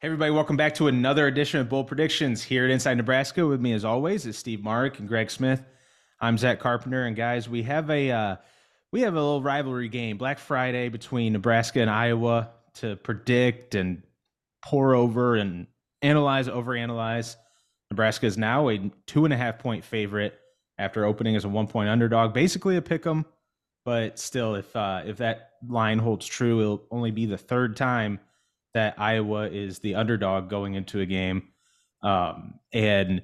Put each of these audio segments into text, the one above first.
Hey everybody, welcome back to another edition of Bold Predictions here at Inside Nebraska. With me, as always, is Steve Marik and Greg Smith. I'm Zack Carpenter, and guys, we have a uh, we have a little rivalry game, Black Friday between Nebraska and Iowa, to predict and pour over and analyze, overanalyze. Nebraska is now a two and a half point favorite after opening as a one point underdog, basically a pick 'em. But still, if uh, if that line holds true, it'll only be the third time that Iowa is the underdog going into a game, um, and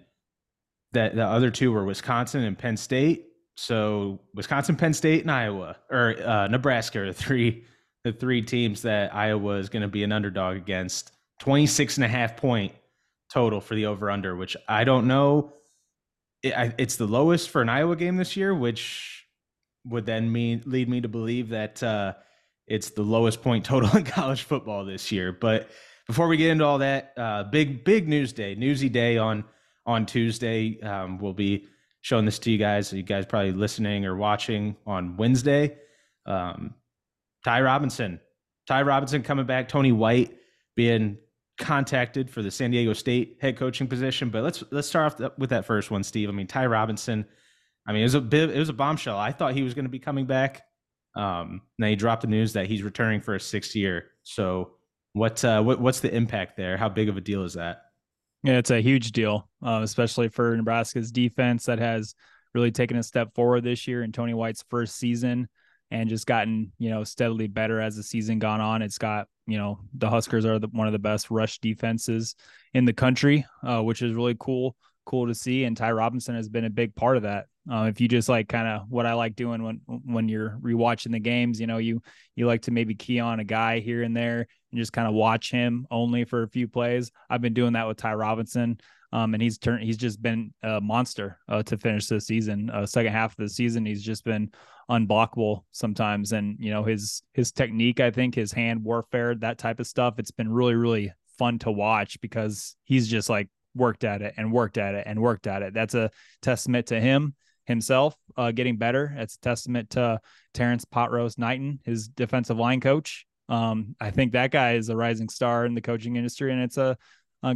that the other two were Wisconsin and Penn State. So Wisconsin, Penn State, and Iowa or uh, Nebraska are the three the three teams that Iowa is going to be an underdog against. 26 and a half point total for the over under, which I don't know. It, it's the lowest for an Iowa game this year, which would then mean lead me to believe that uh, it's the lowest point total in college football this year. But before we get into all that, uh, big big news day, newsy day on on Tuesday. Um, we'll be showing this to you guys. You guys probably listening or watching on Wednesday. Um, Ty Robinson, Ty Robinson coming back. Tony White being contacted for the San Diego State head coaching position. But let's let's start off with that first one, Steve. I mean, Ty Robinson. I mean, it was a bit, it was a bombshell. I thought he was going to be coming back. Um, now he dropped the news that he's returning for a sixth year. So what, uh, what what's the impact there? How big of a deal is that? Yeah, it's a huge deal, uh, especially for Nebraska's defense that has really taken a step forward this year in Tony White's first season and just gotten you know steadily better as the season gone on. It's got you know the Huskers are the, one of the best rush defenses in the country, uh, which is really cool cool to see. And Ty Robinson has been a big part of that. Uh, if you just like kind of what I like doing when when you're rewatching the games, you know, you you like to maybe key on a guy here and there and just kind of watch him only for a few plays. I've been doing that with Ty Robinson. Um, and he's turned he's just been a monster uh, to finish the season. Uh, second half of the season, he's just been unblockable sometimes. And you know his his technique, I think his hand warfare, that type of stuff. It's been really really fun to watch because he's just like worked at it and worked at it and worked at it. That's a testament to him himself uh, getting better. It's a testament to Terrence Pot Roast Knighton, his defensive line coach. Um, I think that guy is a rising star in the coaching industry, and it's a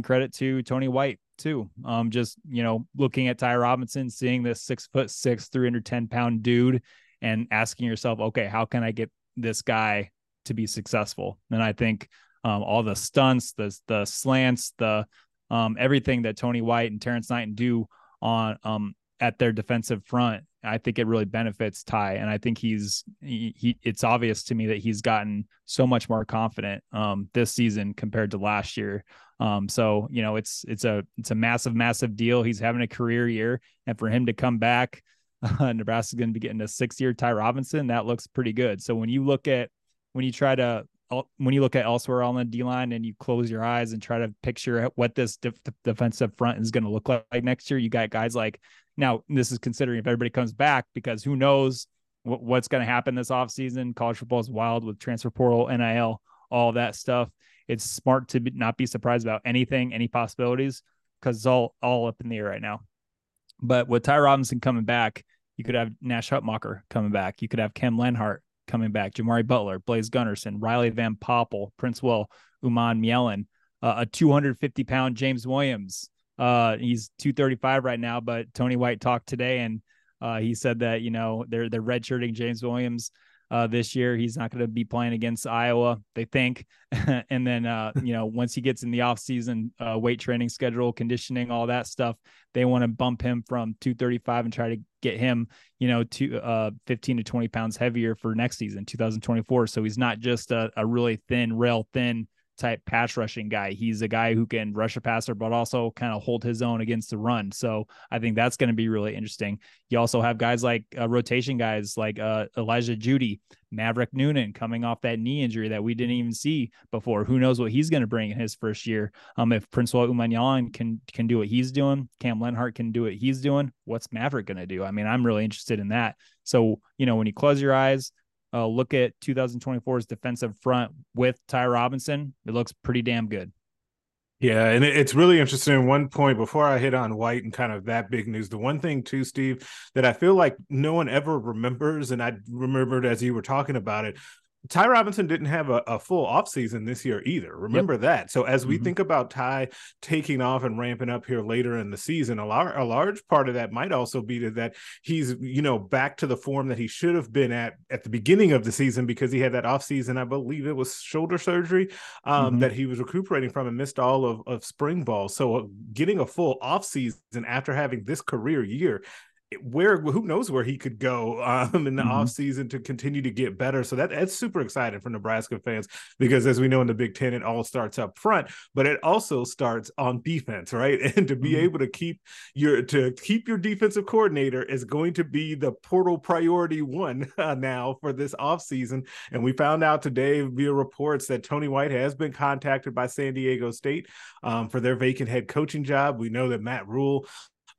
credit to Tony White too. Um, just you know, looking at Ty Robinson, seeing this six foot six, 310 pound dude, and asking yourself, okay, how can I get this guy to be successful? And I think um, all the stunts, the the slants, the um, everything that Tony White and Terrence Knighton do on um, at their defensive front, I think it really benefits Ty. And I think he's he, he it's obvious to me that he's gotten so much more confident um, this season compared to last year. Um, so you know it's it's a it's a massive massive deal. He's having a career year, and for him to come back, uh, Nebraska's going to be getting a six year Ty Robinson. That looks pretty good. So when you look at when you try to when you look at elsewhere on the D line and you close your eyes and try to picture what this def- defensive front is going to look like next year, you got guys like now. This is considering if everybody comes back because who knows what, what's going to happen this offseason. College football is wild with transfer portal, NIL, all that stuff. It's smart to be, not be surprised about anything, any possibilities, because it's all all up in the air right now. But with Ty Robinson coming back, you could have Nash Hutmacher coming back. You could have Cam Lenhardt coming back, Jimari Butler, Blaise Gunnerson, Riley Van Poppel, Princewill, Uman Mielen, uh, a 250 pound James Williams. Uh, he's 235 right now, but Tony White talked today and uh, he said that, you know, they're, they're redshirting James Williams uh, this year. He's not going to be playing against Iowa, they think. and then, uh, you know, once he gets in the offseason uh, weight training schedule, conditioning, all that stuff, they want to bump him from 235 and try to get him, you know, to uh, 15 to 20 pounds heavier for next season, 2024. So he's not just a, a really thin, rail thin type pass rushing guy. He's a guy who can rush a passer, but also kind of hold his own against the run. So I think that's going to be really interesting. You also have guys like uh, rotation guys like uh, Elijah Jeudy, Maverick Noonan coming off that knee injury that we didn't even see before. Who knows what he's going to bring in his first year? Um, if Prince Umanmielen can can do what he's doing, Cam Lenhardt can do what he's doing. What's Maverick going to do? I mean, I'm really interested in that. So you know, when you close your eyes, uh, look at 2024's defensive front with Ty Robinson. It looks pretty damn good. Yeah, and it's really interesting. One point before I hit on White and kind of that big news, the one thing too, Steve, that I feel like no one ever remembers, and I remembered as you were talking about it, Ty Robinson didn't have a, a full offseason this year either. Remember yep. that. So as we mm-hmm. think about Ty taking off and ramping up here later in the season, a, lar- a large part of that might also be that he's, you know, back to the form that he should have been at at the beginning of the season because he had that offseason, I believe it was shoulder surgery um, mm-hmm. that he was recuperating from and missed all of, of spring ball. So uh, getting a full offseason after having this career year where who knows where he could go um, in the mm-hmm. offseason to continue to get better. So that that's super exciting for Nebraska fans because as we know in the Big Ten, it all starts up front, but it also starts on defense, right? And to be mm-hmm. able to keep your to keep your defensive coordinator is going to be the portal priority one uh, now for this offseason. And we found out today via reports that Tony White has been contacted by San Diego State um, for their vacant head coaching job. We know that Matt Rhule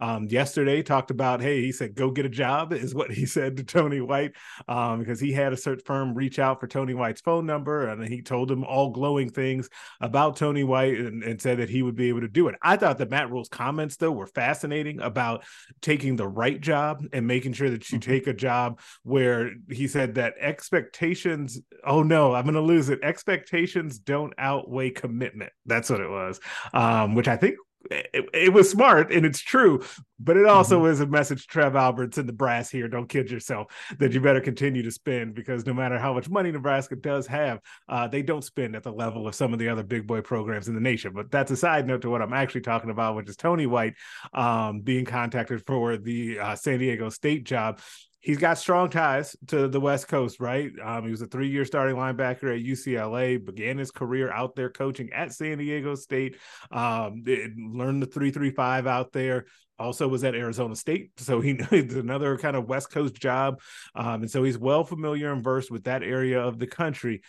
um, yesterday talked about, hey, he said, go get a job, is what he said to Tony White, um, because he had a search firm reach out for Tony White's phone number and he told him all glowing things about Tony White and, and said that he would be able to do it. I thought that Matt Rhule's comments, though, were fascinating about taking the right job and making sure that you mm-hmm. take a job where he said that expectations, oh no, I'm going to lose it. Expectations don't outweigh commitment. That's what it was, um, which I think it, it, was smart and it's true, but it also mm-hmm. is a message to Trev Alberts and the brass here. Don't kid yourself that you better continue to spend because no matter how much money Nebraska does have, uh, they don't spend at the level of some of the other big boy programs in the nation. But that's a side note to what I'm actually talking about, which is Tony White um, being contacted for the uh, San Diego State job he's got strong ties to the West Coast, right? Um, he was a three-year starting linebacker at UCLA, began his career out there coaching at San Diego State, um, learned the three-three-five out there. Also was at Arizona State, so he knows another kind of West Coast job, um, and so he's well familiar and versed with that area of the country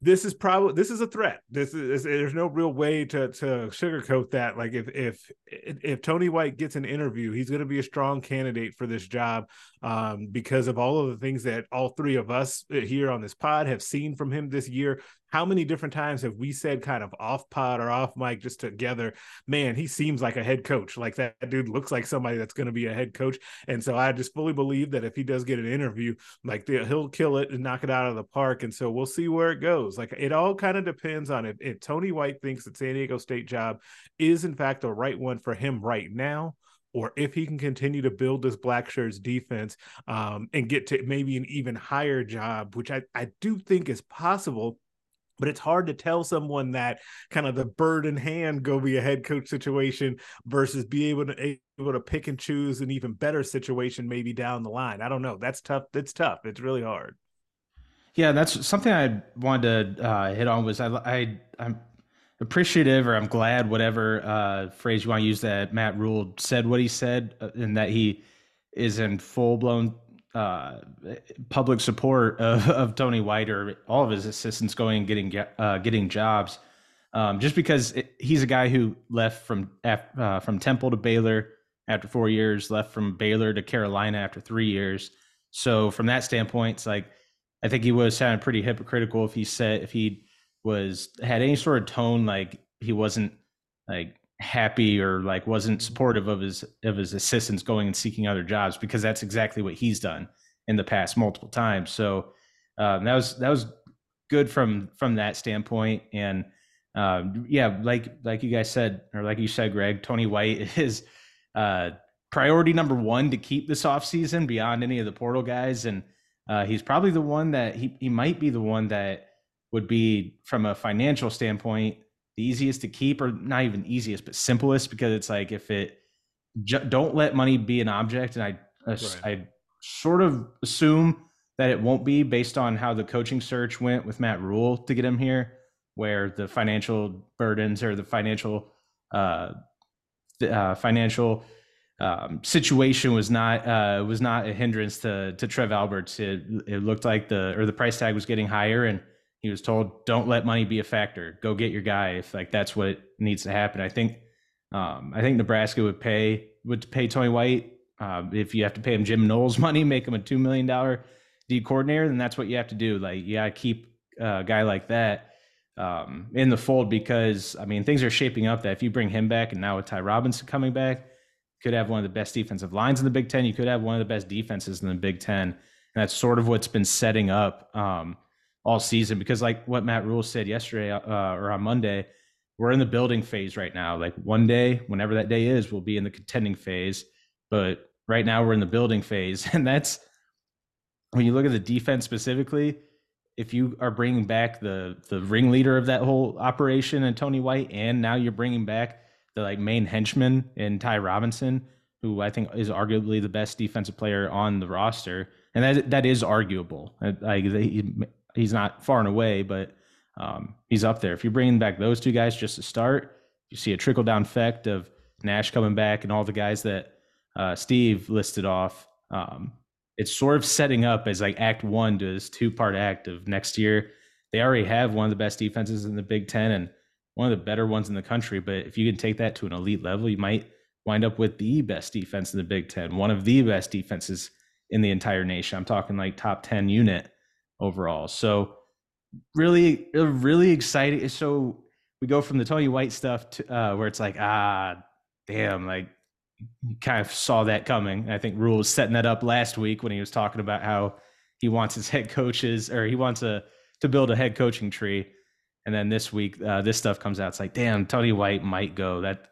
this is probably this is a threat. This is there's no real way to to sugarcoat that. Like if if if Tony White gets an interview, he's going to be a strong candidate for this job um, because of all of the things that all three of us here on this pod have seen from him this year how many different times have we said kind of off pod or off mic just together man he seems like a head coach. Like that, dude looks like somebody that's going to be a head coach. And so i just fully believe that if he does get an interview like the, he'll kill it and knock it out of the park. And so we'll see where it goes. Like it all kind of depends on if, if tony white thinks that san diego state job is in fact the right one for him right now or if he can continue to build this black shirts defense um, and get to maybe an even higher job, which I, I do think is possible but it's hard to tell someone that kind of the bird in hand go be a head coach situation versus be able to able to pick and choose an even better situation maybe down the line. I don't know. That's tough. It's tough. It's really hard. Yeah, that's something I wanted to uh, hit on. Was I, I I'm appreciative or I'm glad whatever uh, phrase you want to use that Matt Rhule said what he said uh, and that he is in full blown uh, public support of, of Tony White or all of his assistants going and getting uh, getting jobs, um, just because it, he's a guy who left from uh, from Temple to Baylor after four years, left from Baylor to Carolina after three years. So from that standpoint, it's like I think he was sounding pretty hypocritical if he said if he was had any sort of tone like he wasn't like happy or like wasn't supportive of his of his assistants going and seeking other jobs because that's exactly what he's done in the past multiple times. So um, that was that was good from from that standpoint. And um, yeah, like like you guys said, or like you said, Greg, Tony White is uh, priority number one to keep this offseason beyond any of the portal guys, and uh, he's probably the one that he he might be the one that would be from a financial standpoint the easiest to keep or not even easiest but simplest because it's like if it don't let money be an object and i right. i sort of assume that it won't be based on how the coaching search went with matt Rhule to get him here where the financial burdens or the financial uh, uh financial um, situation was not uh, was not a hindrance to to Trev Alberts. It, it looked like the or the price tag was getting higher, and he was told, "Don't let money be a factor. Go get your guy if like that's what needs to happen." I think, um, I think Nebraska would pay would pay Tony White uh, if you have to pay him Jim Knowles money, make him a two million dollar D coordinator, then that's what you have to do. Like you gotta keep a guy like that um, in the fold because I mean things are shaping up that if you bring him back and now with Ty Robinson coming back, could have one of the best defensive lines in the Big Ten. You could have one of the best defenses in the Big Ten. And that's sort of what's been setting up. Um, all season because, like what Matt Rhule said yesterday uh, or on Monday, we're in the building phase right now. Like one day, whenever that day is, we'll be in the contending phase. But right now, we're in the building phase, and that's when you look at the defense specifically. If you are bringing back the the ringleader of that whole operation and Tony White, and now you're bringing back the like main henchman in Ty Robinson, who I think is arguably the best defensive player on the roster, and that that is arguable. Like he's not far and away, but um, he's up there. If you're bringing back those two guys just to start, you see a trickle down effect of Nash coming back and all the guys that uh, Steve listed off. Um, it's sort of setting up as like Act One to this two part act of next year. They already have one of the best defenses in the Big Ten and one of the better ones in the country. But if you can take that to an elite level, you might wind up with the best defense in the Big Ten, one of the best defenses in the entire nation. I'm talking like top 10 unit overall. So really, really exciting. So we go from the Tony White stuff to uh, where it's like, ah, damn, like you kind of saw that coming. I think Rhule was setting that up last week when he was talking about how he wants his head coaches or he wants a to build a head coaching tree. And then this week, uh, this stuff comes out. It's like, damn, Tony White might go. That,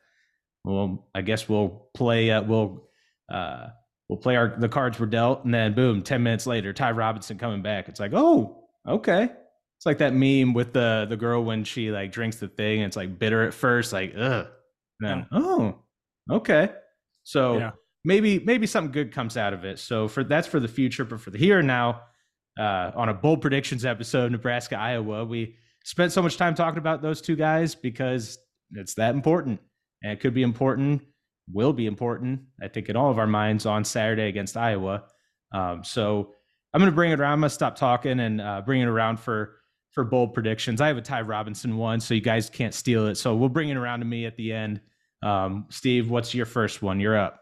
well, I guess we'll play. Uh, we'll uh, we'll play our the cards were dealt, and then boom, ten minutes later, Ty Robinson coming back. It's like, oh, okay. It's like that meme with the the girl when she like drinks the thing. And it's like bitter at first, like ugh. And then oh, okay. So yeah. maybe maybe something good comes out of it. So for that's for the future, but for the here and now, uh, on a bold predictions episode, Nebraska Iowa, we spent so much time talking about those two guys because it's that important, and it could be important, will be important. I think in all of our minds on Saturday against Iowa. Um, so I'm going to bring it around. I'm going to stop talking and uh, bring it around for for bold predictions. I have a Ty Robinson one, so you guys can't steal it. So we'll bring it around to me at the end. Um, Steve, what's your first one? You're up.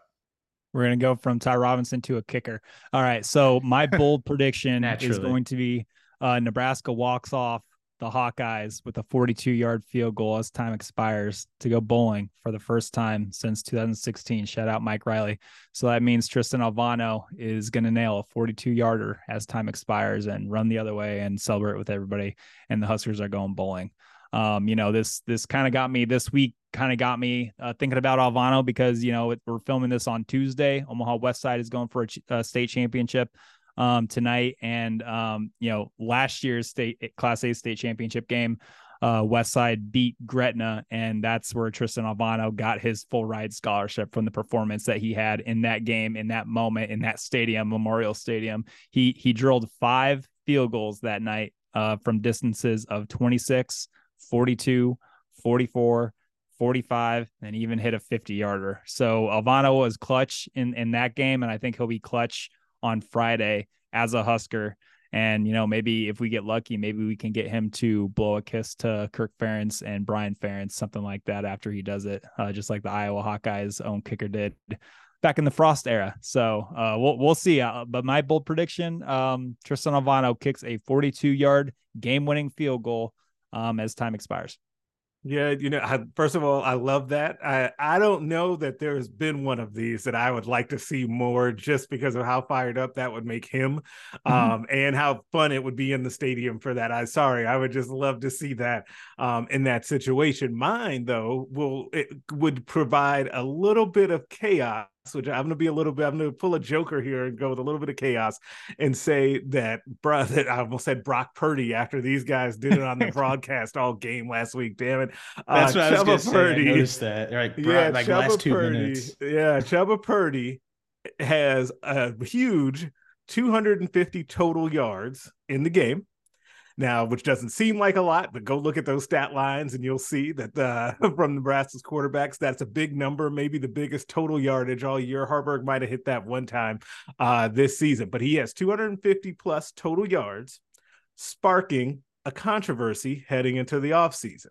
We're going to go from Ty Robinson to a kicker. All right. So my bold prediction is going to be uh, Nebraska walks off the Hawkeyes with a 42 yard field goal as time expires to go bowling for the first time since 2016. Shout out Mike Riley. So that means Tristan Alvano is going to nail a 42 yarder as time expires and run the other way and celebrate with everybody. And the Huskers are going bowling. Um, you know, this this kind of got me this week, kind of got me uh, thinking about Alvano because you know we're filming this on Tuesday. Omaha Westside is going for a, a state championship um, tonight. And, um, you know, last year's state class A state championship game, uh, Westside beat Gretna, and that's where Tristan Alvano got his full ride scholarship from the performance that he had in that game, in that moment, in that stadium, Memorial Stadium. He he drilled five field goals that night uh, from distances of 26, 42, 44, 45, and even hit a 50 yarder. So Alvano was clutch in in that game, and I think he'll be clutch on Friday as a Husker. And, you know, maybe if we get lucky, maybe we can get him to blow a kiss to Kirk Ferentz and Brian Ferentz, something like that after he does it, uh, just like the Iowa Hawkeyes own kicker did back in the Frost era. So uh, we'll, we'll see. Uh, but my bold prediction um, Tristan Alvano kicks a 42 yard game winning field goal um, as time expires. Yeah, you know, I, first of all, I love that. I I don't know that there's been one of these that I would like to see more, just because of how fired up that would make him, mm-hmm. um, and how fun it would be in the stadium for that. I sorry, I would just love to see that um, in that situation. Mine though will it would provide a little bit of chaos which I'm going to be a little bit, I'm going to pull a joker here and go with a little bit of chaos and say that, bro, that I almost said Brock Purdy after these guys did it on the broadcast all game last week. Damn it. That's uh, what Chubba I was Purdy, say. I noticed that. Right. Yeah. Like Chubba last two Purdy, minutes. Yeah. Chubba Purdy has a huge 250 total yards in the game now, which doesn't seem like a lot, but go look at those stat lines and you'll see that uh, from Nebraska's quarterbacks, that's a big number, maybe the biggest total yardage all year. Haarberg might have hit that one time uh, this season, but he has 250 plus total yards, sparking a controversy heading into the offseason.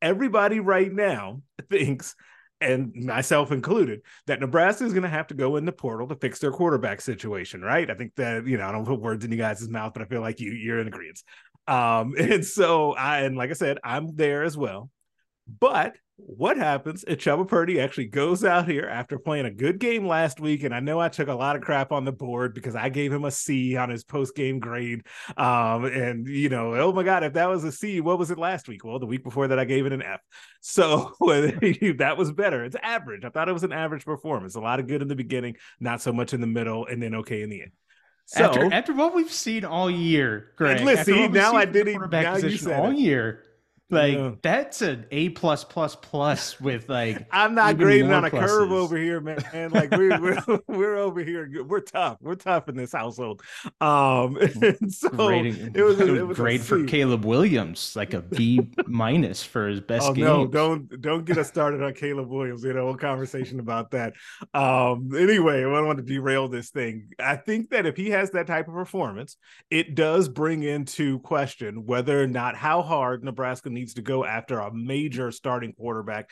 Everybody right now thinks and myself included, that Nebraska is going to have to go in the portal to fix their quarterback situation, right? I think that you know I don't put words in you guys' mouth, but I feel like you you're in agreement. Um, and so I and like I said, I'm there as well. But what happens if Chubba Purdy actually goes out here after playing a good game last week? And I know I took a lot of crap on the board because I gave him a C on his post game grade. Um, and you know, oh my God, if that was a C, what was it last week? Well, the week before that, I gave it an F. So that was better. It's average. I thought it was an average performance. A lot of good in the beginning, not so much in the middle, and then okay in the end. So after, after what we've seen all year, Greg. Listen, now I didn't. Now you said all it. year. Like yeah. that's an A plus plus plus with like I'm not grading on a pluses. curve over here, man. Like we're we're we're over here. We're tough. We're tough in this household. Um so Grading, it was, a, it was great for Caleb Williams, like a B minus for his best oh, game. No, don't don't get us started on Caleb Williams. You know, a whole conversation about that. Um anyway, I don't want to derail this thing. I think that if he has that type of performance, it does bring into question whether or not how hard Nebraska needs to go after a major starting quarterback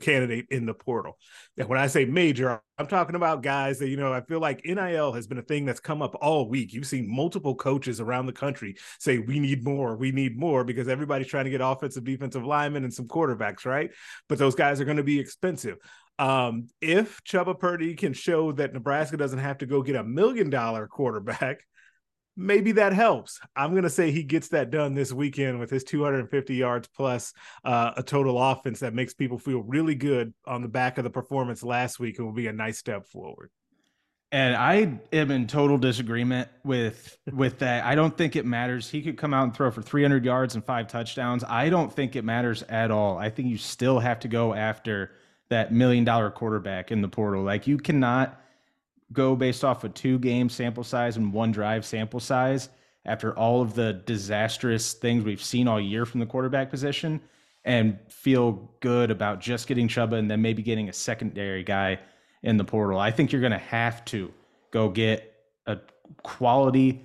candidate in the portal. And when I say major, I'm talking about guys that, you know, I feel like NIL has been a thing that's come up all week. You've seen multiple coaches around the country say, we need more, we need more, because everybody's trying to get offensive, defensive linemen and some quarterbacks, right? But those guys are going to be expensive. Um, if Chubba Purdy can show that Nebraska doesn't have to go get a million dollar quarterback, maybe that helps. I'm going to say he gets that done this weekend with his 250 yards plus uh, a total offense that makes people feel really good on the back of the performance last week and will be a nice step forward. And I am in total disagreement with with that. I don't think it matters. He could come out and throw for 300 yards and five touchdowns. I don't think it matters at all. I think you still have to go after that million dollar quarterback in the portal. Like you cannot go based off a two game sample size and one drive sample size after all of the disastrous things we've seen all year from the quarterback position and feel good about just getting Chubba and then maybe getting a secondary guy in the portal. I think you're going to have to go get a quality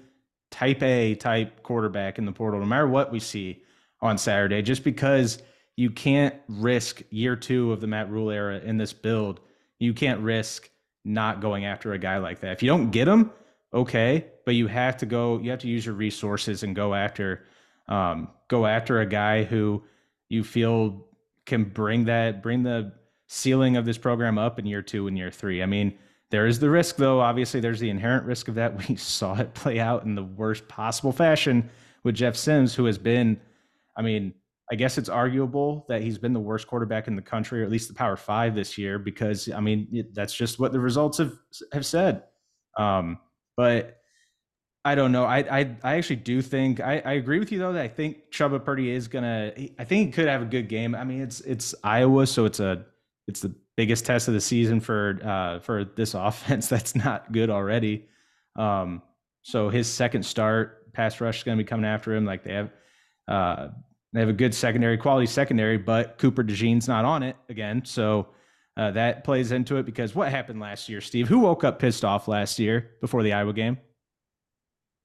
type A type quarterback in the portal, no matter what we see on Saturday, just because you can't risk year two of the Matt Rhule era in this build. You can't risk not going after a guy like that. If you don't get him, okay, but you have to go. You have to use your resources and go after, um, go after a guy who you feel can bring that bring the ceiling of this program up in year two and year three. I mean, there is the risk though. Obviously, there's the inherent risk of that. We saw it play out in the worst possible fashion with Jeff Sims, who has been, I mean, I guess it's arguable that he's been the worst quarterback in the country, or at least the Power Five this year, because I mean it, that's just what the results have have said. Um, but I don't know. I, I I actually do think I, I agree with you though that I think Chubba Purdy is gonna. I think he could have a good game. I mean, it's it's Iowa, so it's a it's the biggest test of the season for uh, for this offense. That's not good already. Um, so his second start, pass rush is to be coming after him. Like they have uh, they have a good secondary, quality secondary, but Cooper DeJean's not on it again. So uh, that plays into it because what happened last year, Steve? Who woke up pissed off last year before the Iowa game?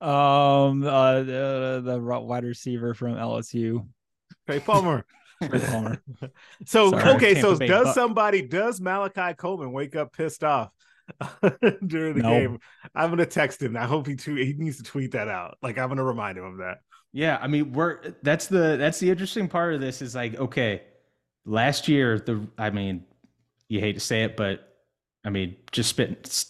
Um, uh, the, the wide receiver from LSU, Trey Palmer. Trey Palmer. so Sorry, okay, so does Buck. somebody does Malachi Coleman wake up pissed off during the no. game? I'm gonna text him. I hope he tweet. He needs to tweet that out. Like I'm gonna remind him of that. Yeah, I mean, we're that's the that's the interesting part of this is like, okay, last year the I mean, you hate to say it, but I mean, just spit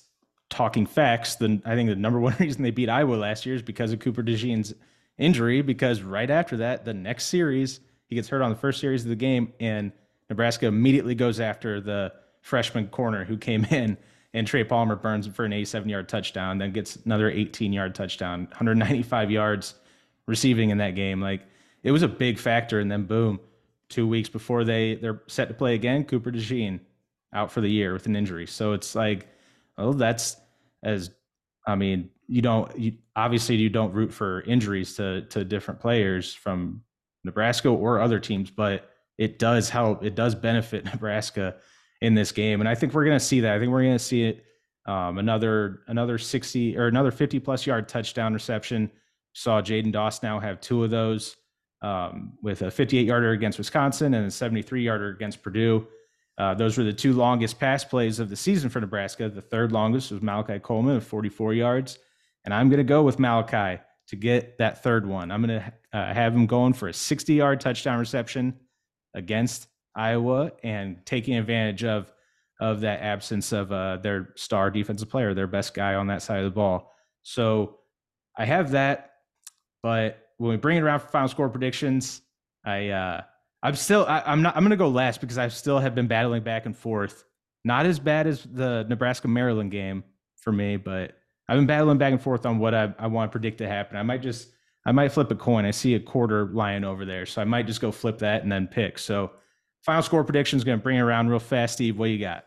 talking facts. Then I think the number one reason they beat Iowa last year is because of Cooper DeJean's injury. Because right after that, the next series he gets hurt on the first series of the game, and Nebraska immediately goes after the freshman corner who came in, and Trey Palmer burns for an 87 yard touchdown, then gets another 18 yard touchdown, 195 yards receiving in that game. Like it was a big factor. And then boom, two weeks before they they're set to play again, Cooper DeJean out for the year with an injury. So it's like, oh, that's as I mean, you don't you, obviously you don't root for injuries to to different players from Nebraska or other teams, but it does help. It does benefit Nebraska in this game, and I think we're going to see that. I think we're going to see it um, another another sixty or another fifty plus yard touchdown reception Saw Jaden Doss now have two of those um, with a 58 yarder against Wisconsin and a 73 yarder against Purdue. Uh, those were the two longest pass plays of the season for Nebraska. The third longest was Malachi Coleman of 44 yards. And I'm going to go with Malachi to get that third one. I'm going to uh, have him going for a 60 yard touchdown reception against Iowa and taking advantage of of that absence of uh, their star defensive player, their best guy on that side of the ball. So I have that, but when we bring it around for final score predictions, I uh, I'm still I, I'm not I'm gonna go last because I still have been battling back and forth. Not as bad as the Nebraska Maryland game for me, but I've been battling back and forth on what I, I want to predict to happen. I might just I might flip a coin. I see a quarter lying over there, so I might just go flip that and then pick. So final score prediction is going to bring it around real fast. Steve, what you got?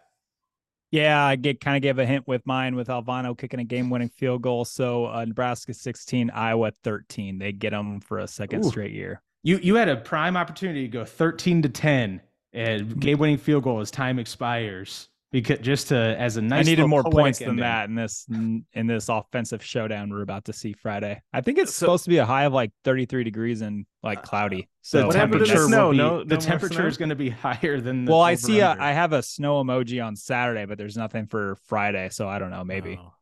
Yeah, I get kind of gave a hint with mine with Alvano kicking a game-winning field goal. So uh, Nebraska 16, Iowa 13. They get them for a second Ooh. straight year. You you had a prime opportunity to go 13 to 10 and mm-hmm. game-winning field goal as time expires because just to as a nice. I needed more points than that in this in this offensive showdown we're about to see Friday. I think it's so, supposed to be a high of like 33 degrees and like uh, cloudy. So the temperature snow? Be, no, the no temperature is going to be higher than. well, I see. A, I have a snow emoji on Saturday, but there's nothing for Friday, so I don't know. Maybe. Oh.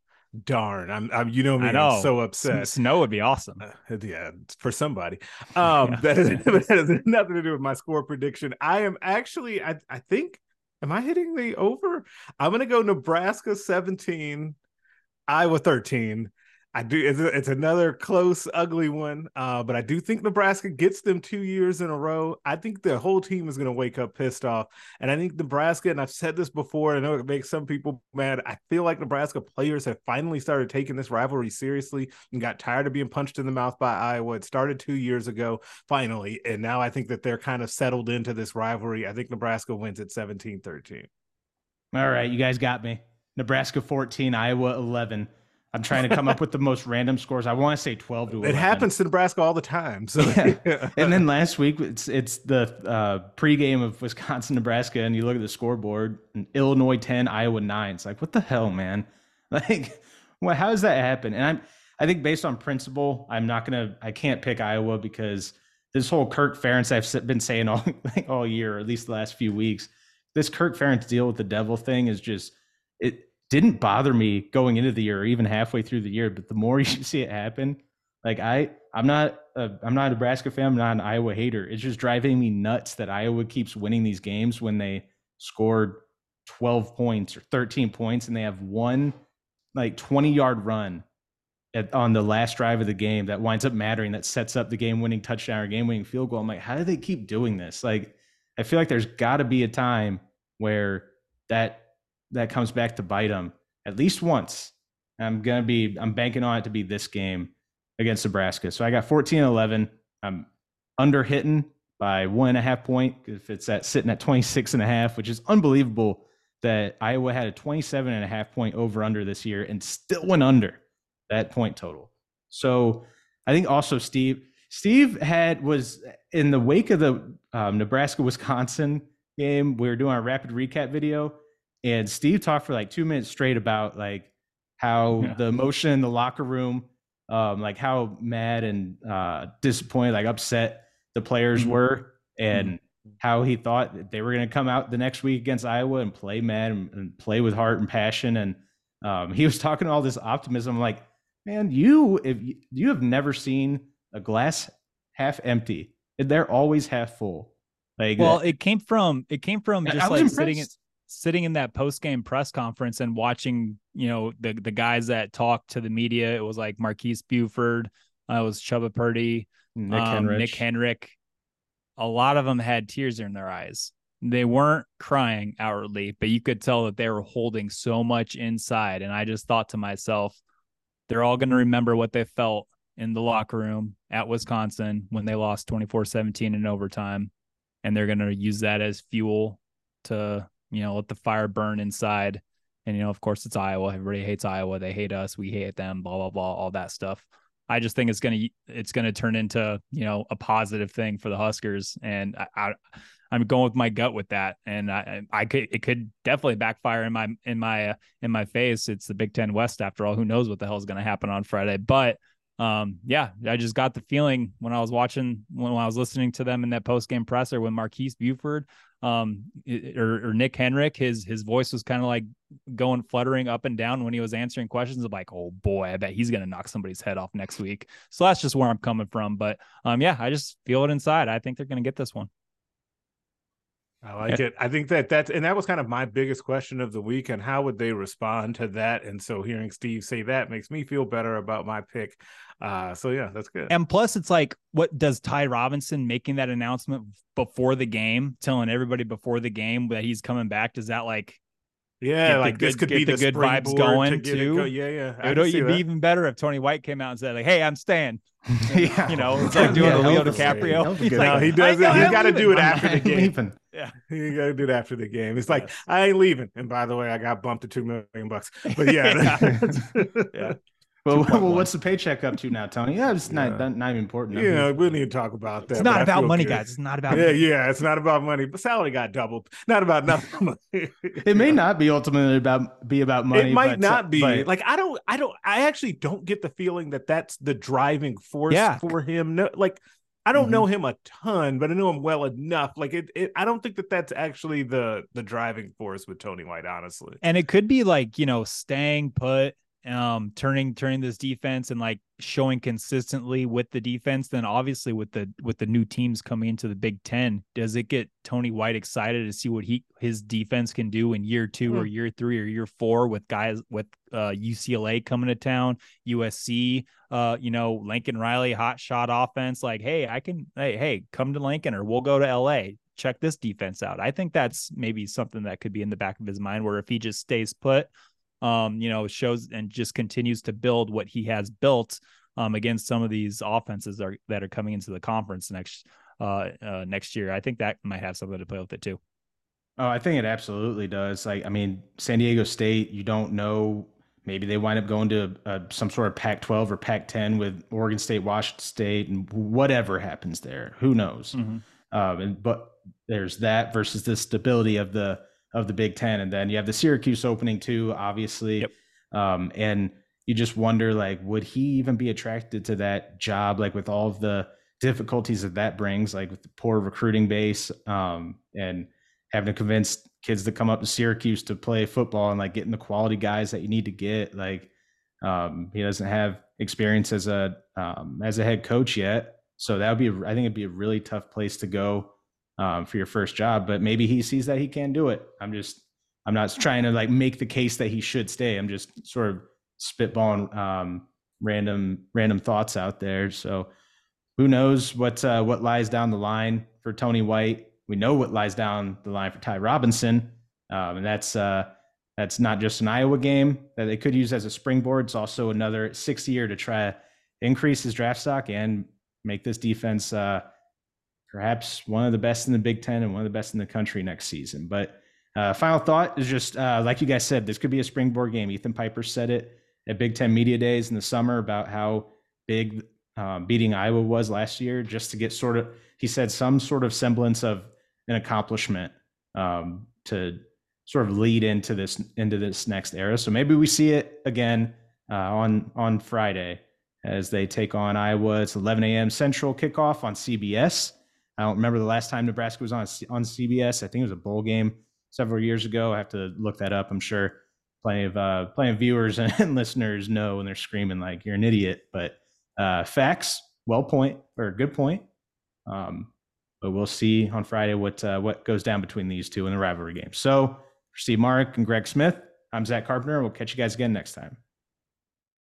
Darn, I'm, I'm, you know me, I know. I'm so upset. Snow would be awesome. Uh, yeah, for somebody. Um, yeah. that, is, that has nothing to do with my score prediction. I am actually, I, I think Am I hitting the over? I'm going to go Nebraska 17, Iowa 13. I do. It's, it's another close, ugly one. Uh, but I do think Nebraska gets them two years in a row. I think the whole team is going to wake up pissed off, and I think Nebraska. And I've said this before. I know it makes some people mad. I feel like Nebraska players have finally started taking this rivalry seriously and got tired of being punched in the mouth by Iowa. It started two years ago, finally, and now I think that they're kind of settled into this rivalry. I think Nebraska wins at 17-13. All right, you guys got me. Nebraska 14, Iowa 11. I'm trying to come up with the most random scores. I want to say 12 to 11. It happens to Nebraska all the time. So yeah. and then last week it's it's the uh, pregame of Wisconsin Nebraska and you look at the scoreboard and Illinois 10, Iowa 9. It's like what the hell, man? Like well, how does that happen? And I'm I think based on principle, I'm not going to I can't pick Iowa because this whole Kirk Ferentz I've been saying all all year, or at least the last few weeks, this Kirk Ferentz deal with the devil thing is just it didn't bother me going into the year or even halfway through the year. But the more you see it happen, like I, I'm not, a, I'm not a Nebraska fan. I'm not an Iowa hater. It's just driving me nuts that Iowa keeps winning these games when they scored 12 points or 13 points and they have one like 20 yard run at, on the last drive of the game that winds up mattering that sets up the game winning touchdown or game winning field goal. I'm like, how do they keep doing this? Like, I feel like there's got to be a time where that that comes back to bite them at least once. I'm gonna be I'm banking on it to be this game against Nebraska. So I got 14 11. I'm under hitting by one and a half point if it's at sitting at 26 and a half, which is unbelievable that Iowa had a 27 and a half point over under this year and still went under that point total. So I think also Steve Steve had was in the wake of the um, Nebraska Wisconsin game. We were doing our rapid recap video and Steve talked for like two minutes straight about like how yeah. the emotion in the locker room, um, like how mad and uh, disappointed, like upset the players mm-hmm. were, and mm-hmm. how he thought they were going to come out the next week against Iowa and play mad and, and play with heart and passion. And um, he was talking all this optimism. I'm like, man, you if you, you have never seen a glass half empty, they're always half full. Like, well, it came from it came from just like impressed. sitting. In, sitting in that post game press conference and watching, you know, the the guys that talked to the media. It was like Marques Buford, uh, it was Chubba Purdy, Nick, um, Nick Henrich. A lot of them had tears in their eyes. They weren't crying outwardly, but you could tell that they were holding so much inside. And I just thought to myself, they're all going to remember what they felt in the locker room at Wisconsin when they lost 24 17 in overtime. And they're going to use that as fuel to you know, let the fire burn inside. And, you know, of course, it's Iowa. Everybody hates Iowa. They hate us. We hate them, blah, blah, blah, all that stuff. I just think it's going to, it's going to turn into, you know, a positive thing for the Huskers. And I, I I'm going with my gut with that, and I, I could it could definitely backfire in my in my uh, in my face. It's the Big Ten West after all. Who knows what the hell is going to happen on Friday? But um, yeah, I just got the feeling when I was watching when I was listening to them in that post game presser when Marques Buford um or, or Nick Henrich, his his voice was kind of like going fluttering up and down when he was answering questions of like, oh boy, I bet he's gonna knock somebody's head off next week. So that's just where I'm coming from. But um yeah, I just feel it inside. I think they're gonna get this one. I like it. I think that that's and that was kind of my biggest question of the week and how would they respond to that? And so hearing Steve say that makes me feel better about my pick. Uh, so yeah, that's good. And plus, it's like, what does Ty Robinson making that announcement before the game, telling everybody before the game that he's coming back? Does that like yeah, like good, this could be the, good vibes going to too. Go. Yeah, yeah. It would be even better if Tony White came out and said, like, "Hey, I'm staying." yeah. You know, it's like doing yeah, the Leo DiCaprio. He's like, no, he does it. He's got to do it after the game. Leaving. Yeah, you got to do it after the game. It's like I ain't leaving. And by the way, I got bumped to two million bucks. But yeah, yeah. Well, well, what's the paycheck up to now, Tony? Yeah, it's not yeah. not, even important. Yeah, we don't need to talk about that. It's not about money, good. guys. It's not about yeah, money. yeah. It's not about money. But salary got doubled. Not about nothing. it may not be ultimately about be about money. It might but, not be. But... Like I don't, I don't, I actually don't get the feeling that that's the driving force yeah. for him. No, like I don't mm-hmm. know him a ton, but I know him well enough. Like it, it, I don't think that that's actually the the driving force with Tony White, honestly. And it could be like you know staying put um turning turning this defense and like showing consistently with the defense then obviously with the with the new teams coming into the Big 10 does it get Tony White excited to see what he his defense can do in year 2 mm. or year 3 or year 4 with guys with uh UCLA coming to town USC uh you know Lincoln Riley hot shot offense like hey I can hey hey come to Lincoln or we'll go to LA check this defense out I think that's maybe something that could be in the back of his mind where if he just stays put um, you know, shows and just continues to build what he has built um, against some of these offenses are, that are coming into the conference next uh, uh, next year. I think that might have something to play with it too. Oh, I think it absolutely does. Like, I mean, San Diego State, you don't know. Maybe they wind up going to uh, some sort of Pac 12 or Pac 10 with Oregon State, Washington State, and whatever happens there. Who knows? Mm-hmm. Um, and, but there's that versus the stability of the of the Big Ten, and then you have the Syracuse opening too, obviously. Yep. Um, and you just wonder, like, would he even be attracted to that job, like with all of the difficulties that that brings, like with the poor recruiting base, um, and having to convince kids to come up to Syracuse to play football and like getting the quality guys that you need to get. Like, um, he doesn't have experience as a um, as a head coach yet, so that would be, I think, it'd be a really tough place to go um, for your first job, but maybe he sees that he can do it. I'm just, I'm not trying to like make the case that he should stay. I'm just sort of spitballing um, random, random thoughts out there. So who knows what, uh, what lies down the line for Tony White. We know what lies down the line for Ty Robinson. Um, and that's, uh, that's not just an Iowa game that they could use as a springboard. It's also another six year to try to increase his draft stock and make this defense, uh, perhaps one of the best in the Big Ten and one of the best in the country next season. But uh, final thought is just uh, like you guys said, this could be a springboard game. Ethan Piper said it at Big Ten Media Days in the summer about how big um, beating Iowa was last year, just to get sort of, he said, some sort of semblance of an accomplishment um, to sort of lead into this into this next era. So maybe we see it again uh, on on Friday as they take on Iowa. It's 11 a.m. Central kickoff on CBS. I don't remember the last time Nebraska was on on CBS. I think it was a bowl game several years ago. I have to look that up. I'm sure plenty of uh, plenty of viewers and listeners know when they're screaming like you're an idiot. But uh, facts, well point or good point. Um, but we'll see on Friday what uh, what goes down between these two in the rivalry game. So for Steve Marik and Greg Smith, I'm Zack Carpenter. We'll catch you guys again next time.